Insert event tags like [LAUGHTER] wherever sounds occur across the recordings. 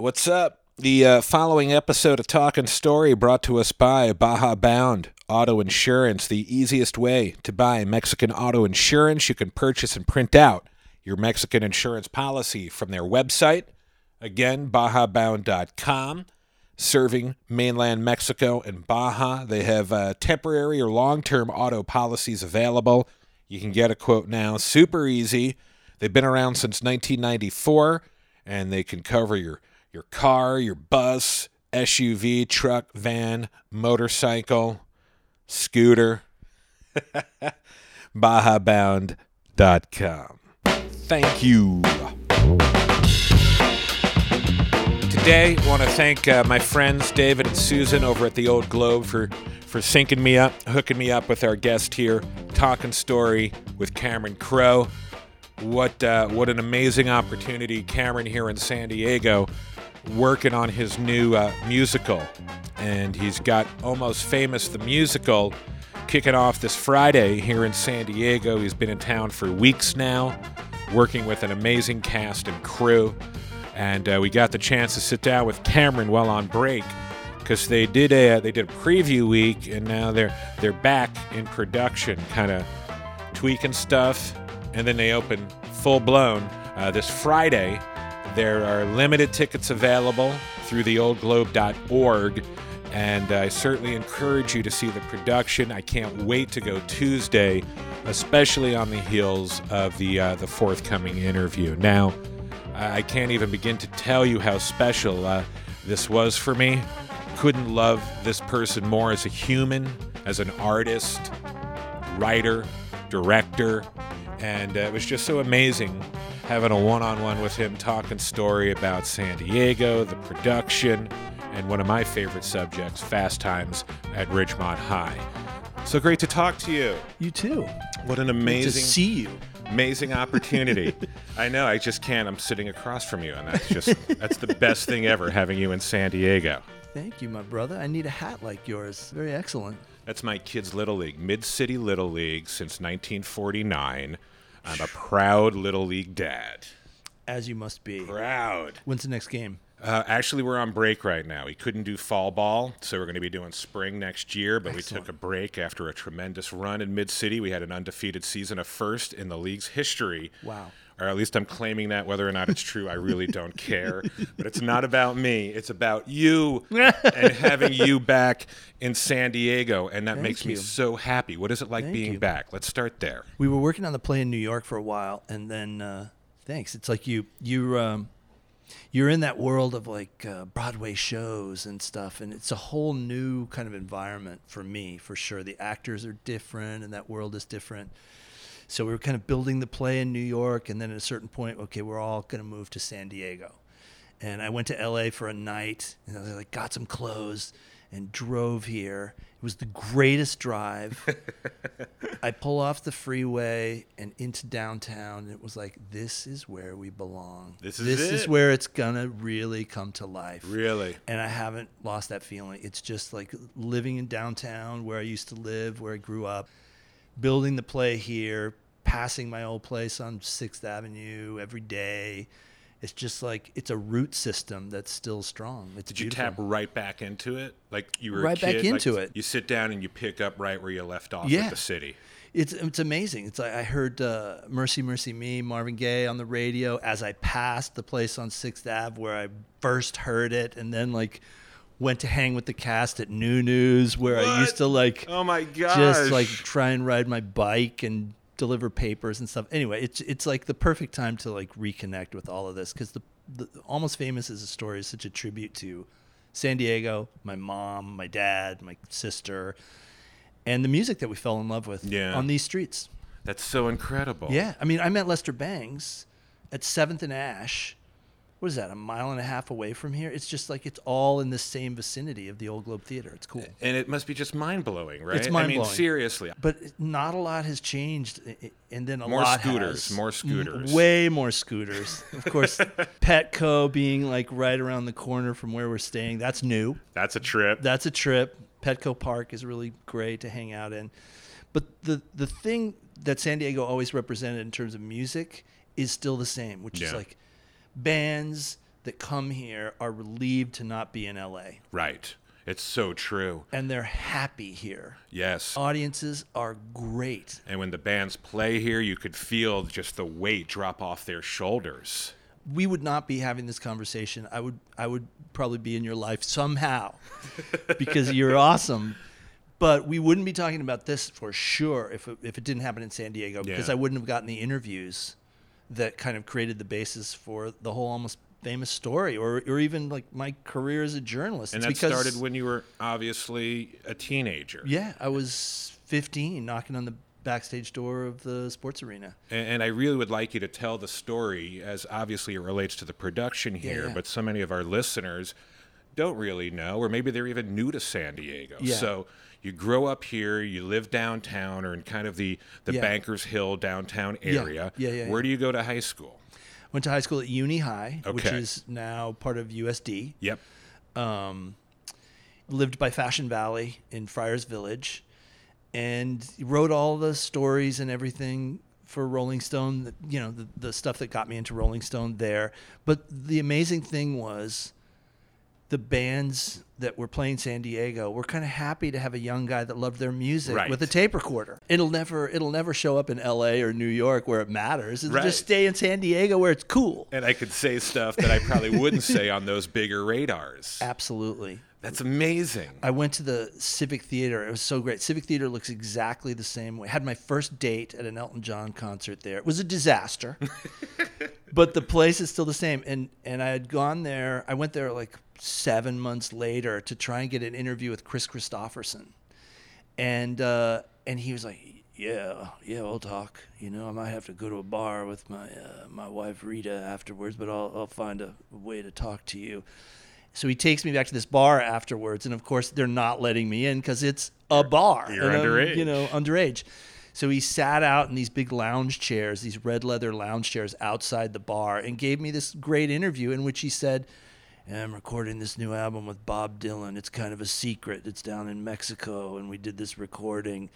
What's up? The uh, following episode of Talking Story brought to us by Baja Bound Auto Insurance, the easiest way to buy Mexican auto insurance. You can purchase and print out your Mexican insurance policy from their website. Again, BajaBound.com. Serving mainland Mexico and Baja. They have uh, temporary or long term auto policies available. You can get a quote now. Super easy. They've been around since 1994 and they can cover your your car, your bus, SUV, truck, van, motorcycle, scooter. [LAUGHS] BajaBound.com. Thank you. Today, I want to thank uh, my friends David and Susan over at the Old Globe for for syncing me up, hooking me up with our guest here, talking story with Cameron Crowe. What uh, what an amazing opportunity, Cameron here in San Diego, working on his new uh, musical, and he's got Almost Famous the musical kicking off this Friday here in San Diego. He's been in town for weeks now, working with an amazing cast and crew, and uh, we got the chance to sit down with Cameron while on break because they did a they did a preview week, and now they're they're back in production, kind of tweaking stuff and then they open full blown uh, this Friday. There are limited tickets available through theoldglobe.org, and I certainly encourage you to see the production. I can't wait to go Tuesday, especially on the heels of the uh, the forthcoming interview. Now, I can't even begin to tell you how special uh, this was for me. Couldn't love this person more as a human, as an artist, writer, director, and uh, it was just so amazing having a one-on-one with him talking story about san diego the production and one of my favorite subjects fast times at ridgemont high so great to talk to you You too. what an Good to amazing see you. amazing opportunity [LAUGHS] i know i just can't i'm sitting across from you and that's just that's the best thing ever having you in san diego Thank you, my brother. I need a hat like yours. Very excellent. That's my kids' Little League, Mid City Little League since 1949. I'm a proud Little League dad. As you must be. Proud. When's the next game? Uh, actually, we're on break right now. We couldn't do fall ball, so we're going to be doing spring next year. But we took a break after a tremendous run in Mid City. We had an undefeated season, a first in the league's history. Wow. Or at least I'm claiming that. Whether or not it's true, I really don't care. But it's not about me. It's about you and [LAUGHS] having you back in San Diego, and that Thank makes me so happy. What is it like Thank being you. back? Let's start there. We were working on the play in New York for a while, and then uh, thanks. It's like you you um, you're in that world of like uh, Broadway shows and stuff, and it's a whole new kind of environment for me, for sure. The actors are different, and that world is different. So we were kind of building the play in New York, and then at a certain point, okay, we're all going to move to San Diego. And I went to LA for a night, and I like got some clothes and drove here. It was the greatest drive. [LAUGHS] I pull off the freeway and into downtown, and it was like, this is where we belong. This is this it. is where it's gonna really come to life. Really? And I haven't lost that feeling. It's just like living in downtown where I used to live, where I grew up, building the play here, passing my old place on Sixth Avenue every day. It's just like it's a root system that's still strong. It's Did you tap right back into it? Like you were a Right back into like it. You sit down and you pick up right where you left off Yeah. at the city. It's it's amazing. It's like I heard uh, "Mercy, Mercy Me" Marvin Gaye on the radio as I passed the place on Sixth Ave where I first heard it, and then like went to hang with the cast at New News where I used to like Oh my god, just like try and ride my bike and deliver papers and stuff. Anyway, it's it's like the perfect time to like reconnect with all of this because the, the almost famous as a story is such a tribute to San Diego, my mom, my dad, my sister, and the music that we fell in love with Yeah. on these streets. That's so incredible. Yeah, I mean, I met Lester Bangs at Seventh and Ash. What is that? A mile and a half away from here. It's just like it's all in the same vicinity of the Old Globe Theater. It's cool. And it must be just mind blowing, right? It's I mean, mind-blowing. seriously. but not a lot has changed, and then a More lot scooters, has. more scooters. way more scooters. Of course, [LAUGHS] Petco being like right around the corner from where we're staying. That's new. That's a trip. That's a trip. Petco Park is really great to hang out in. But the the thing that San Diego always represented in terms of music is still the same, which is like bands that come here are relieved to not be in LA Right. It's so true. and they're happy here. Yes. Audiences are great. And when the bands play here, you could feel just the weight drop off their shoulders. We would not be having this conversation. I would I would probably be in your life somehow [LAUGHS] because you're awesome. But we wouldn't be talking about this for sure if it, if it didn't happen in San Diego because Yeah. I wouldn't have gotten the interviews that kind of created the basis for the whole almost famous story or, or even like my career as a journalist. And It's that because- started when you were obviously a teenager. Yeah, I was 15 knocking on the backstage door of the sports arena. And, and I really would like you to tell the story as obviously it relates to the production Yeah, here, yeah. but so many of our listeners don't really know, or maybe they're even new to San Diego. Yeah. So you grow up here, you live downtown or in kind of the, the Yeah. Bankers Hill downtown area. yeah, yeah, Where yeah. do you go to high school? Went to high school at Uni High, which is now part of USD. Yep. um, lived by Fashion Valley in Friars Village, and wrote all the stories and everything for Rolling Stone. You know, the, the stuff that got me into Rolling Stone there. But the amazing thing was, the bands that were playing San Diego were kind of happy to have a young guy that loved their music Right. with a tape recorder. It'll never, it'll never show up in L.A. or New York where it matters. It'll Right. just stay in San Diego where it's cool. And I could say stuff that I probably wouldn't say on those bigger radars. [LAUGHS] Absolutely. That's amazing. I went to the Civic Theater. It was so great. Civic Theater looks exactly the same way. Had my first date at an Elton John concert there. It was a disaster, [LAUGHS] but the place is still the same. And and I had gone there. I went there like seven months later to try and get an interview with Kris Kristofferson, and uh, and he was like. Yeah, yeah, we'll talk. You know, I might have to go to a bar with my uh, my wife Rita afterwards, but I'll I'll find a way to talk to you. So he takes me back to this bar afterwards, and of course they're not letting me in because it's a bar. you're and I'm, underage. You know, underage. So he sat out in these big lounge chairs, these red leather lounge chairs outside the bar, and gave me this great interview in which he said, I'm recording this new album with Bob Dylan. It's kind of a secret. It's down in Mexico, and we did this recording.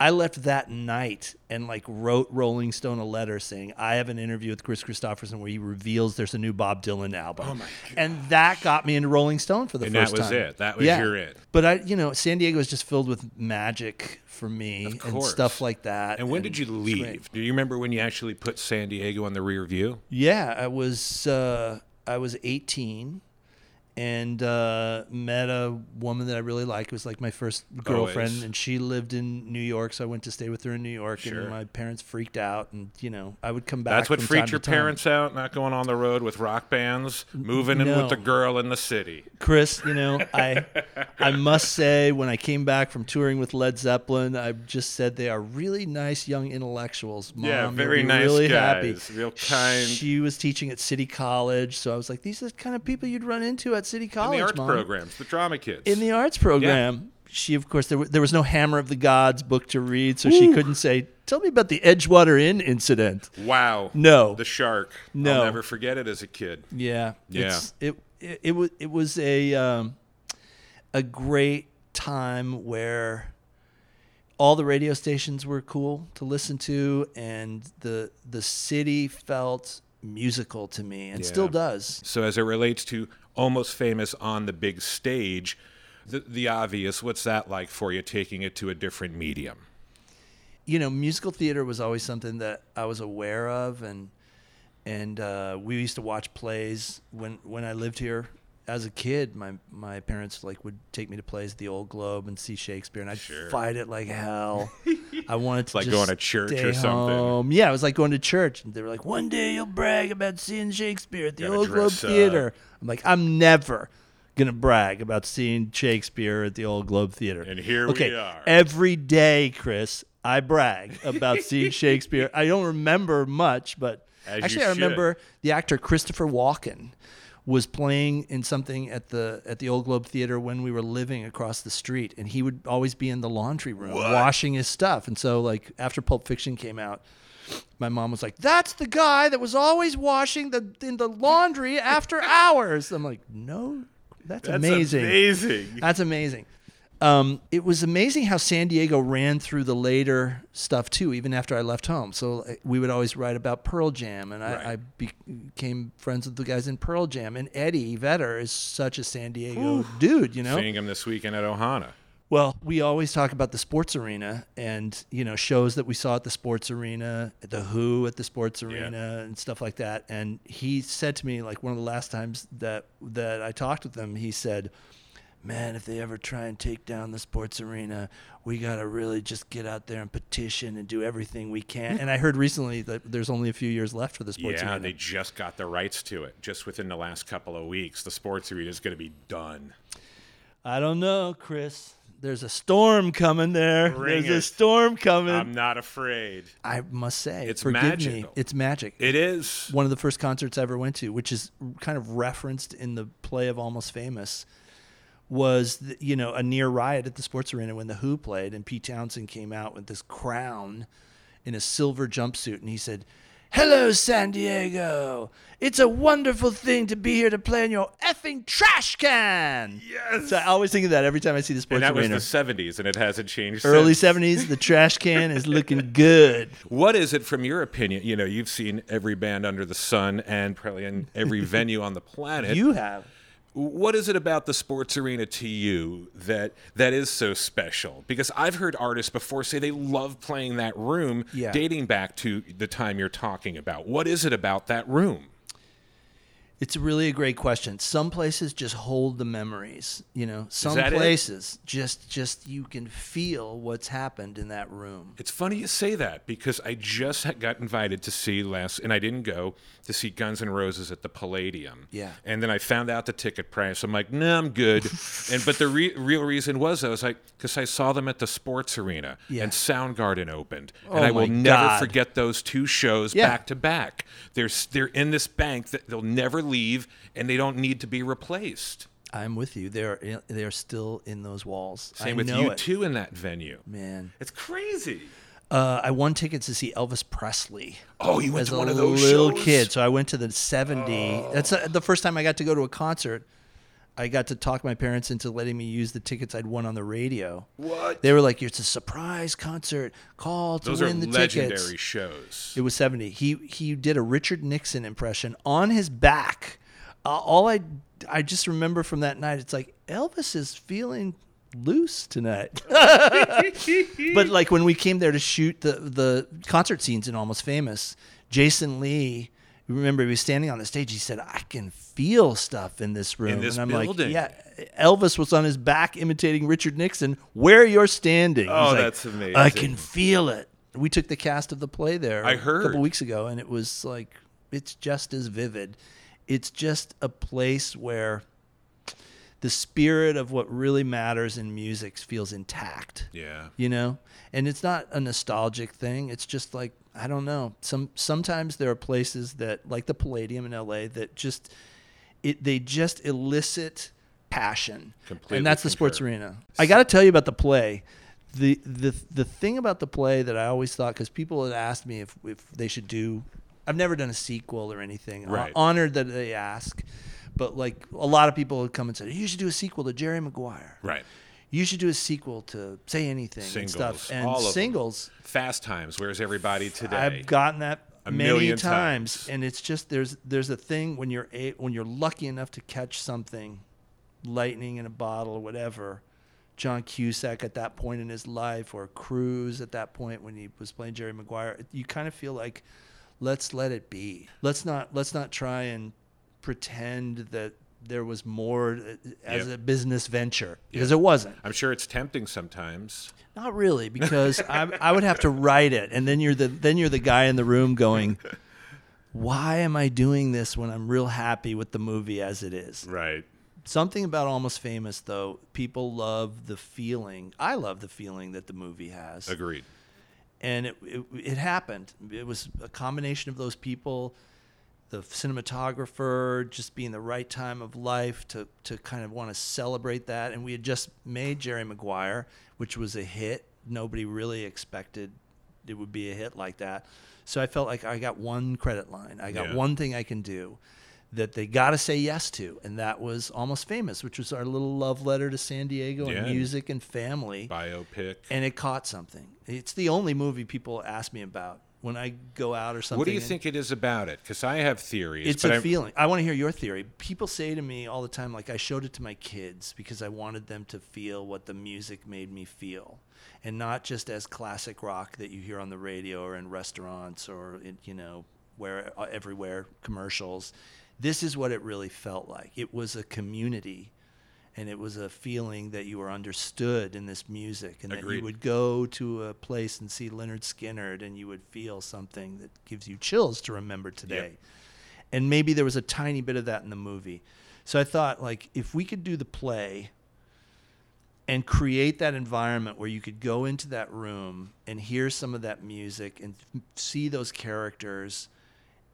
I left that night and like wrote Rolling Stone a letter saying I have an interview with Kris Kristofferson where he reveals there's a new Bob Dylan album. Oh my And that got me into Rolling Stone for the And that was time. it. That was yeah. your it. But I, you know, San Diego is just filled with magic for me and stuff like that. And when did you leave? Do you remember when you actually put San Diego on the rear view? Yeah, I was uh, I was 18 and uh, met a woman that I really liked. It was like my first girlfriend, Always. and she lived in New York, so I went to stay with her in New York. Sure. And my parents freaked out, and you know, I would come back. That's what freaked your parents out, not going on the road with rock bands, moving in with the girl in the city. Chris, you know, I [LAUGHS] I must say when I came back from touring with Led Zeppelin, I just said they are really nice young intellectuals. Mom, Yeah, very nice really guys, happy. real kind. She was teaching at City College, so I was like, these are the kind of people you'd run into at City In College, the arts Mom. programs, the drama kids. In the arts program. She, of course, there, there was no Hammer of the Gods book to read, so she couldn't say, "Tell me about the Edgewater Inn incident." wow. No, The shark. No. I'll never forget it as a kid. Yeah. Yeah. It's, it, it it was it was a um, a great time where all the radio stations were cool to listen to and the the city felt musical to me and Yeah. still does. So as it relates to almost famous on the big stage, the, the obvious, what's that like for you taking it to a different medium? you know, musical theater was always something that I was aware of, and and uh, we used to watch plays when when I lived here as a kid. My my parents like would take me to plays at the Old Globe and see Shakespeare, and I'd Sure. fight it like hell. [LAUGHS] I wanted to like going to church or something. home. Yeah, it was like going to church, and they were like, "One day you'll brag about seeing Shakespeare at the Gotta Old Globe up. Theater." I'm like, I'm never gonna brag about seeing Shakespeare at the Old Globe Theater. And here we okay, are. Every day, Chris, I brag about seeing [LAUGHS] Shakespeare. I don't remember much, but As actually, I remember the actor Christopher Walken was playing in something at the at the Old Globe Theater when we were living across the street, and he would always be in the laundry room What? washing his stuff. And so, like after Pulp Fiction came out. My mom was like, "That's the guy that was always washing the in the laundry after hours." I'm like, "No, that's, That's amazing. amazing. That's amazing. Um, it was amazing how San Diego ran through the later stuff too, even after I left home. So uh, we would always write about Pearl Jam, and I, Right. I became friends with the guys in Pearl Jam. And Eddie Vedder is such a San Diego dude, you know. Seeing him this weekend at Ohana. Well, we always talk about the sports arena and you know shows that we saw at the sports arena, the Who at the sports arena, and stuff like that. And he said to me, like one of the last times that that I talked with him, he said, "Man, if they ever try and take down the sports arena, we gotta really just get out there and petition and do everything we can." and I heard recently that there's only a few years left for the sports yeah, arena. they just got the rights to it just within the last couple of weeks. The sports arena is going to be done. I don't know, Chris. There's a storm coming there. Bring There's a storm coming. I'm not afraid. I must say, It's forgive me, it's magic. It is. One of the first concerts I ever went to, which is kind of referenced in the play of Almost Famous, was the, you know a near riot at the Sports Arena when the Who played, and Pete Townshend came out with this crown in a silver jumpsuit, and he said. Hello, San Diego. It's a wonderful thing to be here to play in your effing trash can. Yes. So I always think of that every time I see the sports And that was arena. the 70s, and it hasn't changed. Early since. 70s, the trash can is looking [LAUGHS] good. What is it from your opinion? You know, you've seen every band under the sun and probably in every [LAUGHS] venue on the planet. You have. What is it about the sports arena to you that that is so special? Because I've heard artists before say they love playing that room, Yeah. dating back to the time you're talking about. What is it about that room? It's really a great question. Some places just hold the memories, you know. Some that it? places just just you can feel what's happened in that room. It's funny you say that because I just got invited to see last, and I didn't go to see Guns N' Roses at the Palladium. Yeah. And then I found out the ticket price. I'm like, nah, I'm good. [LAUGHS] and but the re- real reason was I was like, because I saw them at the Sports Arena Yeah. and Soundgarden opened, Oh and I will my never forget those two shows Yeah. back to back. They're they're in this bank that they'll never leave, and they don't need to be replaced. I'm with you. They're they're still in those walls. Same I with you it. too in that venue. man. It's crazy. Uh, I won tickets to see Elvis Presley. Oh, you went as to a one of those little shows? kid. So I went to the 70. That's uh, the first time I got to go to a concert. I got to talk my parents into letting me use the tickets I'd won on the radio. What? They were like, "It's a surprise concert. Call to Those are win the legendary tickets." shows. It was 70. He he did a Richard Nixon impression on his back. Uh, all I I just remember from that night, it's like Elvis is feeling loose tonight. [LAUGHS] but like when we came there to shoot the the concert scenes in Almost Famous, Jason Lee. Remember, he was standing on the stage. He said, "I can feel stuff in this room." In this and I'm building. like, "Yeah." Elvis was on his back imitating Richard Nixon where you're standing. Oh, like, that's amazing. I can feel it. We took the cast of the play there I heard. A couple weeks ago, and it was like it's just as vivid. It's just a place where the spirit of what really matters in music feels intact. Yeah. You know, and it's not a nostalgic thing. It's just like I don't know. Some sometimes there are places that, like the Palladium in L.A., that just it they just elicit passion, Completely and that's the sports concur. arena. I got to tell you about the play. The the the thing about the play that I always thought because people had asked me if if they should do. I've never done a sequel or anything. I'm Right. honored that they ask, but like a lot of people would come and say, "You should do a sequel to Jerry Maguire." Right. You should do a sequel to Say Anything and stuff. And all of them. singles, Fast Times. Where's everybody today? I've gotten that A many million times, times. and it's just there's there's a thing when you're a, when you're lucky enough to catch something, lightning in a bottle or whatever. John Cusack at that point in his life, or Cruise at that point when he was playing Jerry Maguire, you kind of feel like, let's let it be. Let's not let's not try and pretend that there was more uh, as Yep. a business venture because it wasn't. I'm sure it's tempting sometimes. Not really, [LAUGHS] because I, I would have to write it, and then you're the then you're the guy in the room going, "Why am I doing this when I'm real happy with the movie as it is?" Right. Something about Almost Famous, though, people love the feeling. I love the feeling that the movie has, Agreed. and it, it it happened. It was a combination of those people, the cinematographer, just being the right time of life to to kind of want to celebrate that. And we had just made Jerry Maguire, which was a hit. Nobody really expected it would be a hit like that. So I felt like I got one credit line. I got Yeah. one thing I can do. that they got to say yes to, and that was Almost Famous, which was our little love letter to San Diego Yeah. and music and family Biopic. and it caught something. It's the only movie people ask me about when I go out or something. What do you think it is about it? Because I have theories. It's but a I'm- feeling. I want to hear your theory. People say to me all the time, like I showed it to my kids because I wanted them to feel what the music made me feel, and not just as classic rock that you hear on the radio or in restaurants or in, you know where uh, everywhere commercials. This is what it really felt like. It was a community and it was a feeling that you were understood in this music and that you would go to a place and see Lynyrd Skynyrd and you would feel something that gives you chills to remember today. And maybe there was a tiny bit of that in the movie. So I thought like if we could do the play and create that environment where you could go into that room and hear some of that music and f- see those characters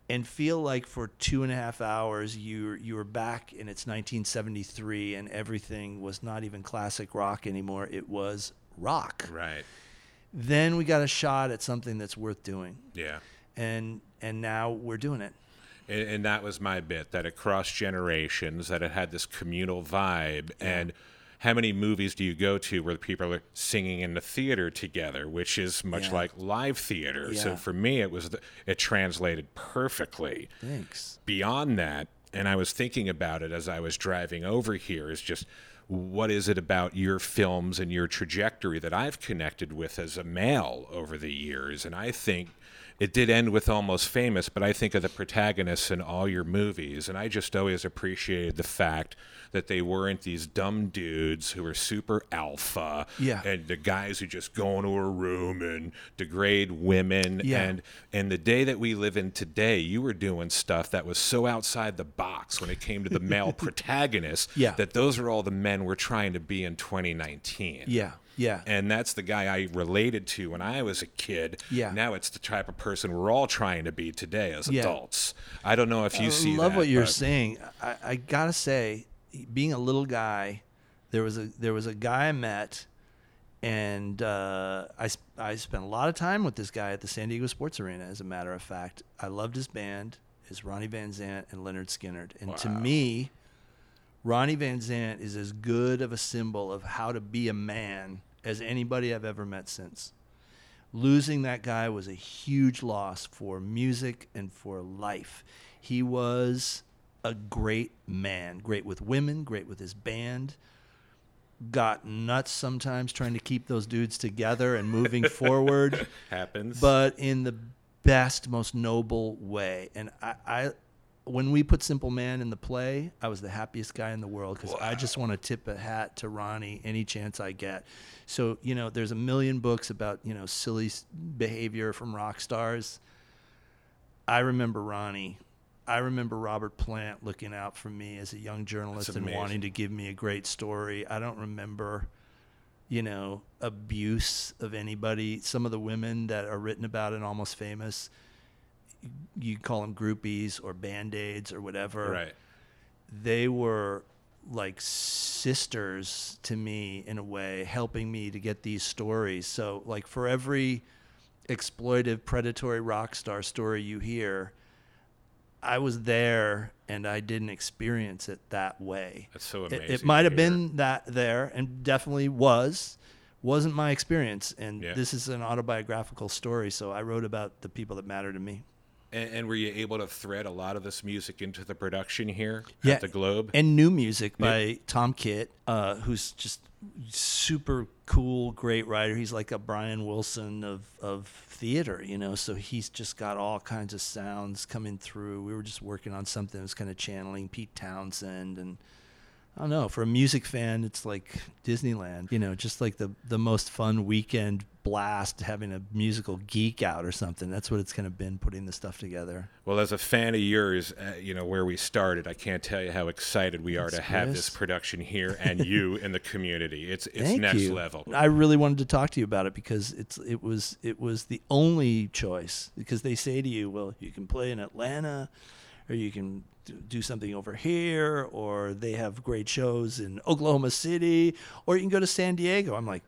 and feel like for two and a half hours you you were back in it's 1973 and everything was not even classic rock anymore. It was rock. Right. then we got a shot at something that's worth doing. Yeah. and and now we're doing it. And, and that was my bit that across generations that it had this communal vibe. And how many movies do you go to where the people are singing in the theater together which is much Yeah. like live theater Yeah. so for me it was the, it translated perfectly thanks beyond that and i was thinking about it as i was driving over here is just what is it about your films and your trajectory that i've connected with as a male over the years and i think it did end with almost famous but i think of the protagonists in all your movies and i just always appreciated the fact that they weren't these dumb dudes who were super alpha Yeah. and the guys who just go into a room and degrade women Yeah. and and the day that we live in today, you were doing stuff that was so outside the box when it came to the male [LAUGHS] protagonists Yeah. that those are all the men we're trying to be in 2019. yeah yeah And that's the guy I related to when I was a kid. Yeah. Now it's the type of person we're all trying to be today as Yeah. adults. I don't know if you I see I love that, what you're but- saying. I, I gotta say, being a little guy, there was a there was a guy I met, and uh, I I spent a lot of time with this guy at the San Diego Sports Arena. As a matter of fact, I loved his band, is Ronnie Van Zant and Lynyrd Skynyrd. And to me, Ronnie Van Zant is as good of a symbol of how to be a man as anybody I've ever met since losing that guy was a huge loss for music and for life. He was a great man, great with women, great with his band. Got nuts sometimes trying to keep those dudes together and moving [LAUGHS] forward, happens. but in the best, most noble way. And I, I when we put Simple Man in the play, I was the happiest guy in the world because I just want to tip a hat to Ronnie any chance I get. So you know, there's a million books about you know silly behavior from rock stars. I remember Ronnie. I remember Robert Plant looking out for me as a young journalist and wanting to give me a great story. I don't remember, you know, abuse of anybody. Some of the women that are written about in Almost Famous, you call them groupies or band aids or whatever right. they were like sisters to me in a way, helping me to get these stories. So, like, for every exploitive, predatory rock star story you hear, I was there and I didn't experience it that way. That's so It, amazing. it might have been that there and definitely was. Wasn't my experience. And Yeah. this is an autobiographical story. So I wrote about the people that matter to me. And, and were you able to thread a lot of this music into the production here Yeah, at the Globe? and new music Yeah. by Tom Kitt, uh, who's just super cool, great writer. He's like a Brian Wilson of of theater, you know. So he's just got all kinds of sounds coming through. We were just working on something that was kind of channeling Pete Townshend and. I don't know. For a music fan, it's like Disneyland. You know, just like the the most fun weekend blast, having a musical geek out or something. That's what it's kind of been putting the stuff together. Well, as a fan of yours, uh, you know where we started. I can't tell you how excited we are to have Chris. this production here [LAUGHS] and you in the community. It's it's Thank next you. level. I really wanted to talk to you about it because it's it was it was the only choice because they say to you, well, you can play in Atlanta, or you can do- something over here, or they have great shows in Oklahoma City, or you can go to San Diego. I'm like,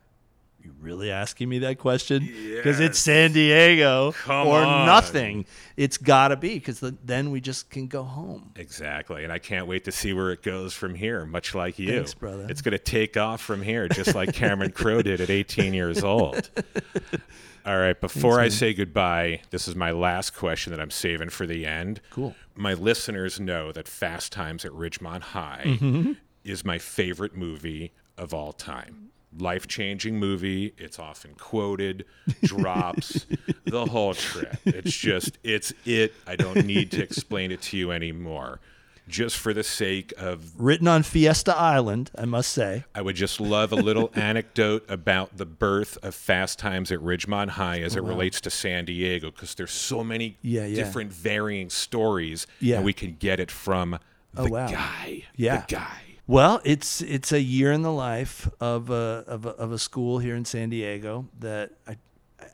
You really asking me that question? Because Yes. it's San Diego Come or on. nothing. It's got to be because then we just can go home. Exactly. And I can't wait to see where it goes from here, much like you. Thanks, brother. It's going to take off from here, just like Cameron Crowe did at 18 years old. [LAUGHS] All right. Before I say goodbye, this is my last question that I'm saving for the end. Cool. My listeners know that Fast Times at Ridgemont High Mm-hmm. is my favorite movie of all time. Life changing movie. It's often quoted, drops, [LAUGHS] the whole trip. It's just, it's it. I don't need to explain it to you anymore. Just for the sake of, Written on Fiesta Island, I must say. I would just love a little [LAUGHS] anecdote about the birth of Fast Times at Ridgemont High as it relates to San Diego, because there's so many Yeah, yeah. different varying stories, Yeah. and we can get it from oh, the Oh, wow. guy. Yeah. The guy. Well, it's it's a year in the life of a of a, of a school here in San Diego that I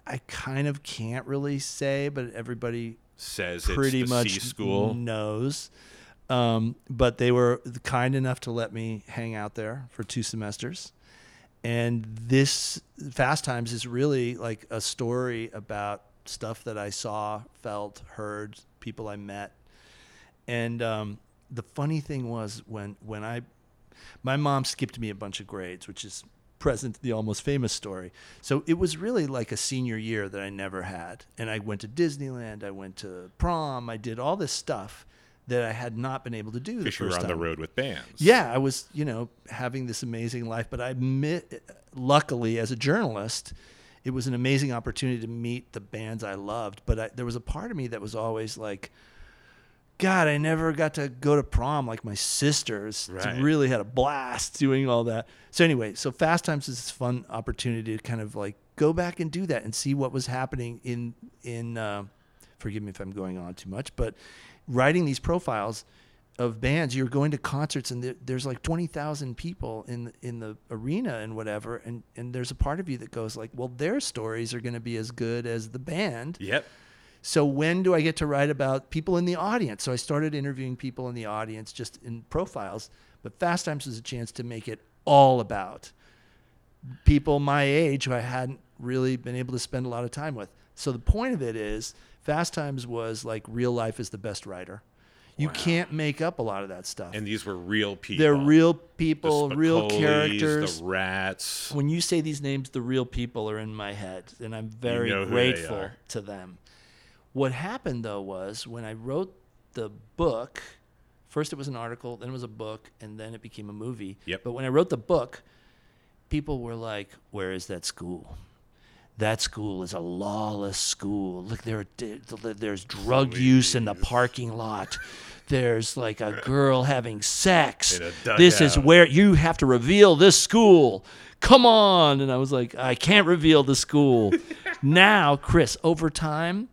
I kind of can't really say, but everybody Says pretty much C school. knows. Um, but they were kind enough to let me hang out there for two semesters. And this Fast Times is really like a story about stuff that I saw, felt, heard, people I met. And um, the funny thing was when when I my mom skipped me a bunch of grades, which is present the almost famous story. So it was really like a senior year that I never had. And I went to Disneyland, I went to prom, I did all this stuff that I had not been able to do the Because you were on the road with bands. Yeah, I was, you know, having this amazing life, but I met, luckily as a journalist, it was an amazing opportunity to meet the bands I loved, but I, there was a part of me that was always like God, I never got to go to prom like my sisters. Right. Really had a blast doing all that. So anyway, so Fast Times is this fun opportunity to kind of like go back and do that and see what was happening in in. Uh, forgive me if I'm going on too much, but writing these profiles of bands, you're going to concerts and there, there's like twenty thousand people in the, in the arena and whatever, and and there's a part of you that goes like, well, their stories are going to be as good as the band. Yep. So when do I get to write about people in the audience? So I started interviewing people in the audience just in profiles, but Fast Times was a chance to make it all about people my age who I hadn't really been able to spend a lot of time with. So the point of it is Fast Times was like real life is the best writer. You Wow. can't make up a lot of that stuff. And these were real people. They're real The people, real characters. The rats. when you say these names, the real people are in my head, and I'm very you know grateful to them. What happened though was when I wrote the book, first it was an article, then it was a book, and then it became a movie. Yep. But when I wrote the book, people were like, "Where is that school?" That school is a lawless school. Look, there, there's drug use in the parking lot. [LAUGHS] There's like a girl having sex. This is where you have to reveal this school. Come on. And I was like, I can't reveal the school. [LAUGHS] now, Chris, over time,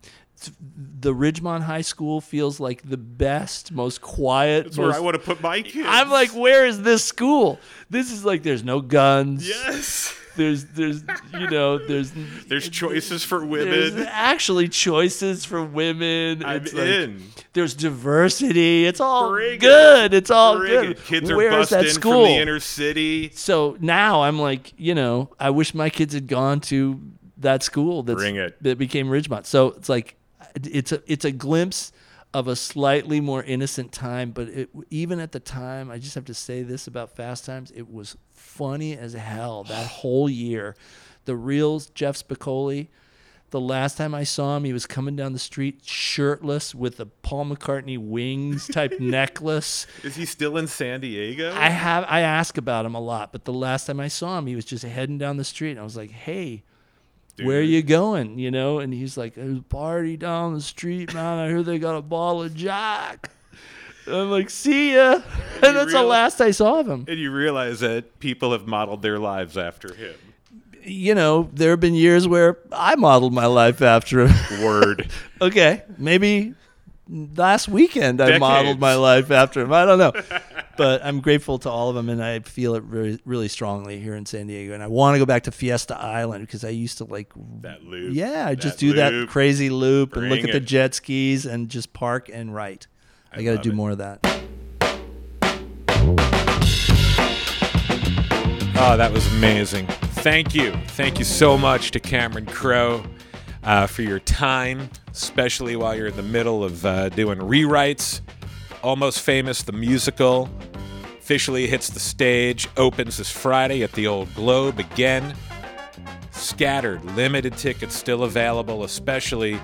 the Ridgemont High School feels like the best, most quiet. That's where I want to put my kids. I'm like, where is this school? This is like, there's no guns. yes. There's, there's, you know, there's, [LAUGHS] There's choices for there's women. actually choices for women. I'm It's like- in. there's diversity. It's all Bring it. good. It's all Bring good. it. Kids are Where's busting that from school? the inner city. so now I'm like, you know, I wish my kids had gone to that school that's, Bring it. that became Ridgemont. So it's like, it's a it's a glimpse of a slightly more innocent time. But it, even at the time, I just have to say this about Fast Times: it was funny as hell that [SIGHS] whole year. The real Jeff Spicoli. The last time I saw him, he was coming down the street shirtless with a Paul McCartney wings type [LAUGHS] necklace. Is he still in San Diego? I have I ask about him a lot, but the last time I saw him, he was just heading down the street, and I was like, "Hey, where are you going?" You know, and he's like, "There's a party down the street, man. I hear they got a ball of Jack." And I'm like, "See ya," [LAUGHS] and that's the last I saw of him. and you realize that people have modeled their lives after him. You know, there have been years where I modeled my life after him. Word. [LAUGHS] okay, maybe last weekend I modeled my life after him. I don't know. [LAUGHS] But I'm grateful to all of them, and I feel it really, really strongly here in San Diego. And I want to go back to Fiesta Island because I used to like, That loop. yeah, I just do that crazy loop and look Bring at the jet skis and just park and write. I, I got to do it. more of that. Oh, that was amazing. thank you. Thank you so much to Cameron Crowe uh, for your time, especially while you're in the middle of uh, doing rewrites. Almost Famous, the musical, officially hits the stage, opens this Friday at the Old Globe again. Scattered, limited tickets still available, especially uh,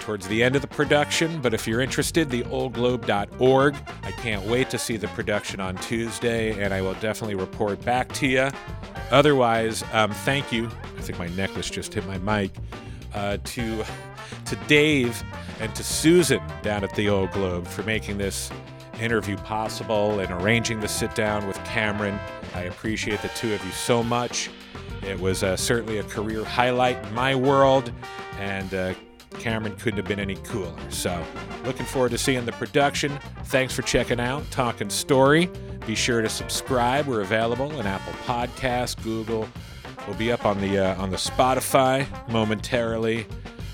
towards the end of the production. But if you're interested, theoldglobe.org. I can't wait to see the production on Tuesday, and I will definitely report back to you. Otherwise, um, thank you. I think my necklace just hit my mic. Uh, to to Dave and to Susan down at the Old Globe for making this interview possible and arranging the sit down with Cameron. I appreciate the two of you so much. It was uh, certainly a career highlight in my world, and uh, Cameron couldn't have been any cooler. So, looking forward to seeing the production. Thanks for checking out Talking Story. Be sure to subscribe. We're available in Apple Podcasts, Google. We'll be up on the uh, on the Spotify momentarily.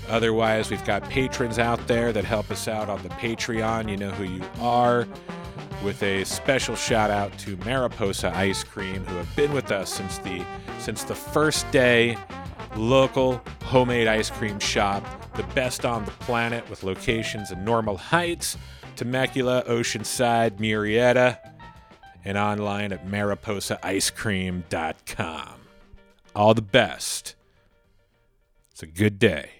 Otherwise, we've got patrons out there that help us out on the Patreon. You know who you are. With a special shout out to Mariposa Ice Cream, who have been with us since the since the first day. Local homemade ice cream shop, the best on the planet, with locations in Normal Heights, Temecula, Oceanside, Murrieta, and online at mariposaicecream.com. All the best. It's a good day.